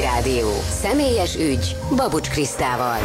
Rádió. Személyes ügy Babus Krisztával.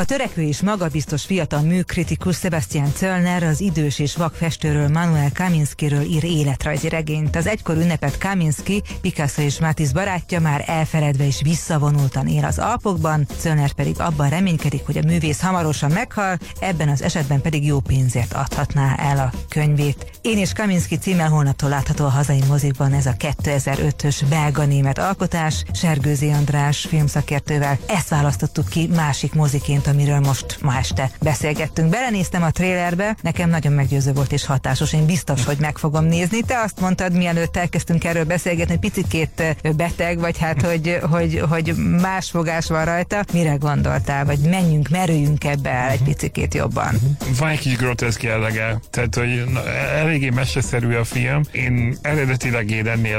A törekvő és magabiztos fiatal műkritikus Sebastian Zöllner az idős és vakfestőről Manuel Kaminskiről ír életrajzi regényt. Az egykor ünnepet Kaminski, Picasso és Matisse barátja már elfeledve és visszavonultan él az Alpokban, Zöllner pedig abban reménykedik, hogy a művész hamarosan meghal, ebben az esetben pedig jó pénzért adhatná el a könyvét. Én és Kaminski címmel holnaptól látható a hazai mozikban ez a 2005-ös belga-német alkotás, Sergőzi András filmszakértővel. Ezt választottuk ki másik moziként, amiről most ma este beszélgettünk. Belenéztem a trélerbe, nekem nagyon meggyőző volt és hatásos. Én biztos, hogy meg fogom nézni. Te azt mondtad, mielőtt elkezdtünk erről beszélgetni, hogy picit beteg, vagy hát, hogy, hogy, hogy más fogás van rajta. Mire gondoltál, vagy menjünk, merüljünk ebbe el egy picit jobban? Van egy kis groteszk jellege, tehát hogy na, eléggé meseszerű a film. Én eredetileg én ennél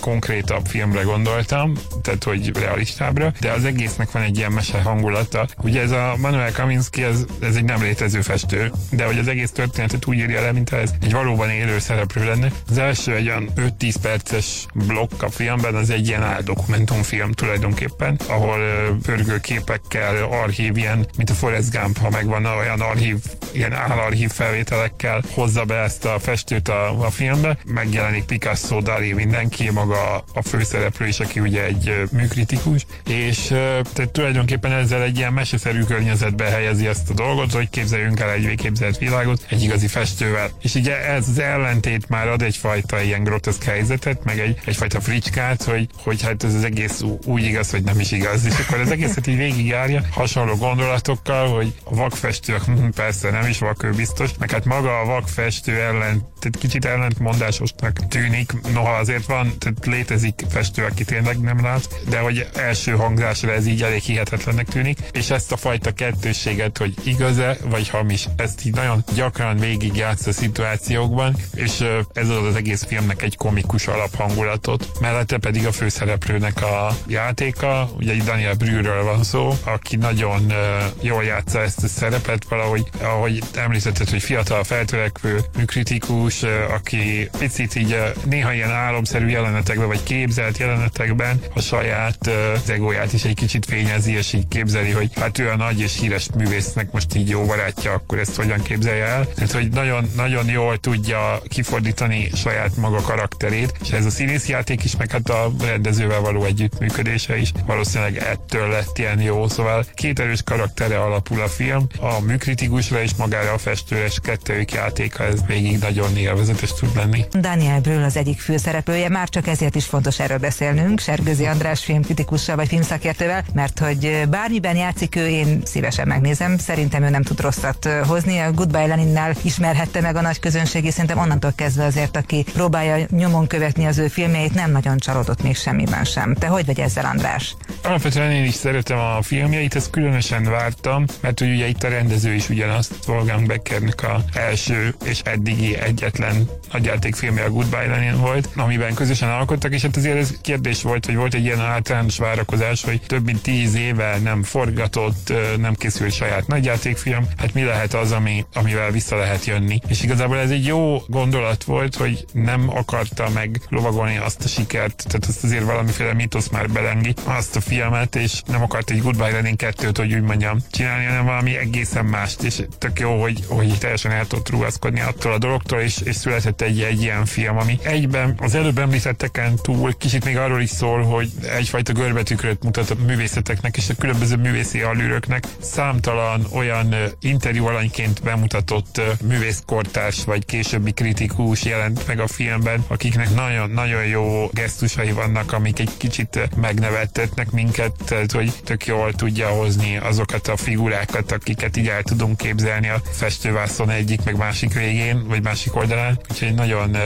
konkrétabb filmre gondoltam, tehát hogy realistábbra, de az egésznek van egy ilyen mese hangulata. Ugye ez a Manuel Kaminski, ez, ez egy nem létező festő, de hogy az egész történetet úgy írja le, mintha ez egy valóban élő szereplő lenne. Az első egy olyan 5-10 perces blokk a filmben, az egy ilyen áldokumentumfilm tulajdonképpen, ahol pörgő képekkel, archív ilyen, mint a Forrest Gump, ha megvan olyan archív, ilyen állarchív felvételekkel hozza be ezt a festőt a, a filmbe. Megjelenik Picasso, Dali, mindenki, maga a főszereplő is, aki ugye egy műkritikus, és tehát tulajdonképpen ezzel egy ilyen meseszerű környezetbe helyezi ezt a dolgot, hogy képzeljünk el egy végképzelt világot egy igazi festővel. És ugye ez az ellentét már ad egyfajta ilyen groteszk helyzetet, meg egy, egyfajta fricskát, hogy, hogy hát ez az egész úgy igaz, hogy nem is igaz. És akkor az egészet így végigjárja hasonló gondolatokkal, hogy a vakfestő hm, persze nem is vak, ő biztos, meg hát maga a vakfestő ellen, tehát kicsit ellentmondásosnak tűnik, noha azért van, tehát létezik festő, aki tényleg nem lát, de hogy első hangzásra ez így elég hihetetlennek tűnik, és ezt a fajta kettősséget, hogy igaz-e vagy hamis, ezt így nagyon gyakran végigjátsz a szituációkban, és ez az az egész filmnek egy komikus alaphangulatot. Mellette pedig a főszereplőnek a játéka, ugye egy Daniel Brühlről van szó, aki nagyon jól játsza ezt a szerepet, valahogy, ahogy említetted, hogy fiatal, feltörekvő, kritikus, aki picit így néha ilyen álomszerű jelenetekben, vagy képzelt jelenetekben a saját az egóját is egy kicsit fényezi, és így képzeli, hogy hát a nagy és híres művésznek most így jó barátja, akkor ezt hogyan képzelje el. Tehát, hogy nagyon, nagyon jól tudja kifordítani saját maga karakterét, és ez a színészjáték is, meg hát a rendezővel való együttműködése is valószínűleg ettől lett ilyen jó. Szóval két erős karaktere alapul a film, a műkritikusra és magára a festőre, és kettőjük játéka, ez végig nagyon élvezetes tud lenni. Daniel Brühl az egyik főszereplője, már csak ezért is fontos erről beszélnünk, Sergőzi András filmkritikussal vagy filmszakértővel, mert hogy bármiben játszik ő, én szívesen megnézem, szerintem ő nem tud rosszat hozni. A Goodbye Leninnel ismerhette meg a nagy közönség, és szerintem onnantól kezdve azért, aki próbálja nyomon követni az ő filmjeit, nem nagyon csalódott még semmiben sem. Te hogy vagy ezzel, András? Alapvetően én is szeretem a filmjeit, ezt különösen vártam, mert hogy ugye itt a rendező is ugyanazt, Wolfgang Beckernek a első és eddigi egyetlen nagyjátékfilmje a Goodbye Lenin volt, amiben közösen alkottak, és hát azért ez kérdés volt, hogy volt egy ilyen általános várakozás, hogy több mint tíz éve nem forgatott, nem készült saját nagyjátékfilm, hát mi lehet az, ami, amivel vissza lehet jönni. És igazából ez egy jó gondolat volt, hogy nem akarta meg lovagolni azt a sikert, tehát azt azért valamiféle mitosz már belengi azt a filmet, és nem akart egy Goodbye Lenin 2-t, hogy úgy mondjam, csinálni, hanem valami egészen mást, és tök jó, hogy, hogy teljesen el tudott rugaszkodni attól a dologtól, és, és született egy, egy ilyen film, ami egyben az előbb említetteken túl kicsit még arról is szól, hogy egyfajta görbetükröt mutat a művészeteknek és a különböző művészi allűröknek. Számtalan olyan interjú alanyként bemutatott művészkortárs vagy későbbi kritikus jelent meg a filmben, akiknek nagyon-nagyon jó gesztusai vannak, amik egy kicsit megnevettetnek minket, tehát hogy tök jól tudja hozni azokat a figurákat, akiket így el tudunk képzelni a festővászon egyik meg másik végén, vagy másik oldalán. Úgyhogy nagyon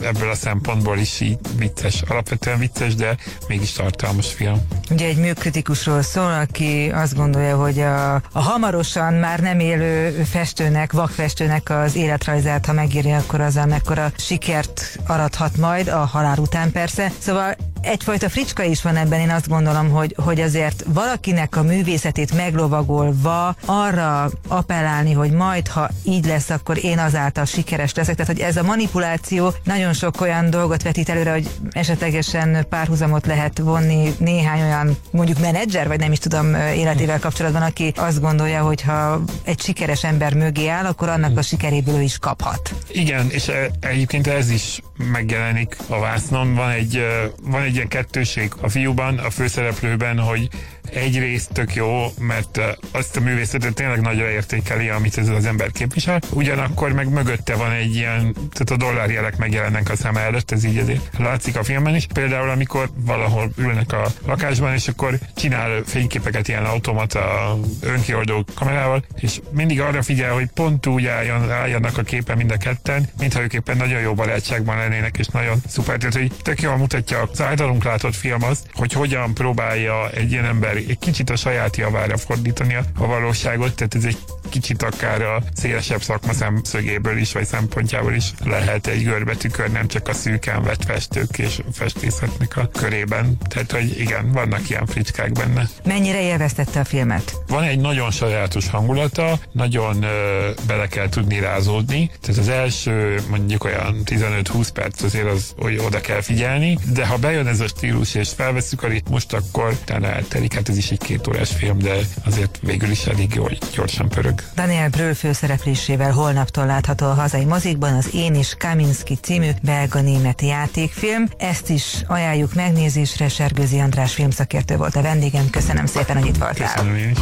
ebből a szempontból is így vicces. Alapvetően vicces, de mégis tartalmas film. Ugye egy műkritikusról szól, aki azt gondolja, hogy a, a hamarosan már nem élő festőnek, vakfestőnek az életrajzát, ha megírja, akkor az mekkora sikert arathat majd, a halál után persze. Szóval egyfajta fricska is van ebben, én azt gondolom, hogy, hogy azért valakinek a művészetét meglovagolva arra appellálni, hogy majd, ha így lesz, akkor én azáltal sikeres leszek. Tehát, hogy ez a manipuláció nagyon sok olyan dolgot vetít előre, hogy esetlegesen párhuzamot lehet vonni néhány olyan mondjuk menedzser, vagy nem is tudom életével kapcsolatban, aki azt gondolja, hogy ha egy sikeres ember mögé áll, akkor annak a sikeréből ő is kaphat. Igen, és egyébként ez is megjelenik a vásznon. Van egy, van egy ilyen kettőség a fiúban, a főszereplőben, hogy egyrészt tök jó, mert azt a művészetet tényleg nagyra értékeli, amit ez az ember képvisel, ugyanakkor meg mögötte van egy ilyen, tehát a dollárjelek megjelennek a szem előtt, ez így azért látszik a filmben is. Például, amikor valahol ülnek a lakásban, és akkor csinál fényképeket ilyen automata önkioldó kamerával, és mindig arra figyel, hogy pont úgy álljon, álljanak a képen mind a ketten, mintha ők éppen nagyon jó barátságban lennének, és nagyon szuper. Tehát, hogy tök jól mutatja az általunk látott film az, hogy hogyan próbálja egy ilyen ember egy kicsit a saját javára fordítani a valóságot, tehát ez egy kicsit akár a szélesebb szakma szemszögéből is, vagy szempontjából is lehet egy görbetükör, nem csak a szűken vett festők és festészetnek a körében. Tehát, hogy igen, vannak ilyen fricskák benne. Mennyire élveztette a filmet? Van egy nagyon sajátos hangulata, nagyon ö, bele kell tudni rázódni, tehát az első mondjuk olyan 15-20 perc azért az, hogy oda kell figyelni, de ha bejön ez a stílus és felveszük a ritmust, akkor utána eltelik, hát ez is egy két órás film, de azért végül is elég jól, gyorsan pörög. Daniel Brühl főszereplésével holnaptól látható a hazai mozikban az Én és Kaminski című belga-német játékfilm. Ezt is ajánljuk megnézésre, Sergőzi András filmszakértő volt a vendégem. Köszönöm szépen, hogy itt voltál. Köszönöm én is.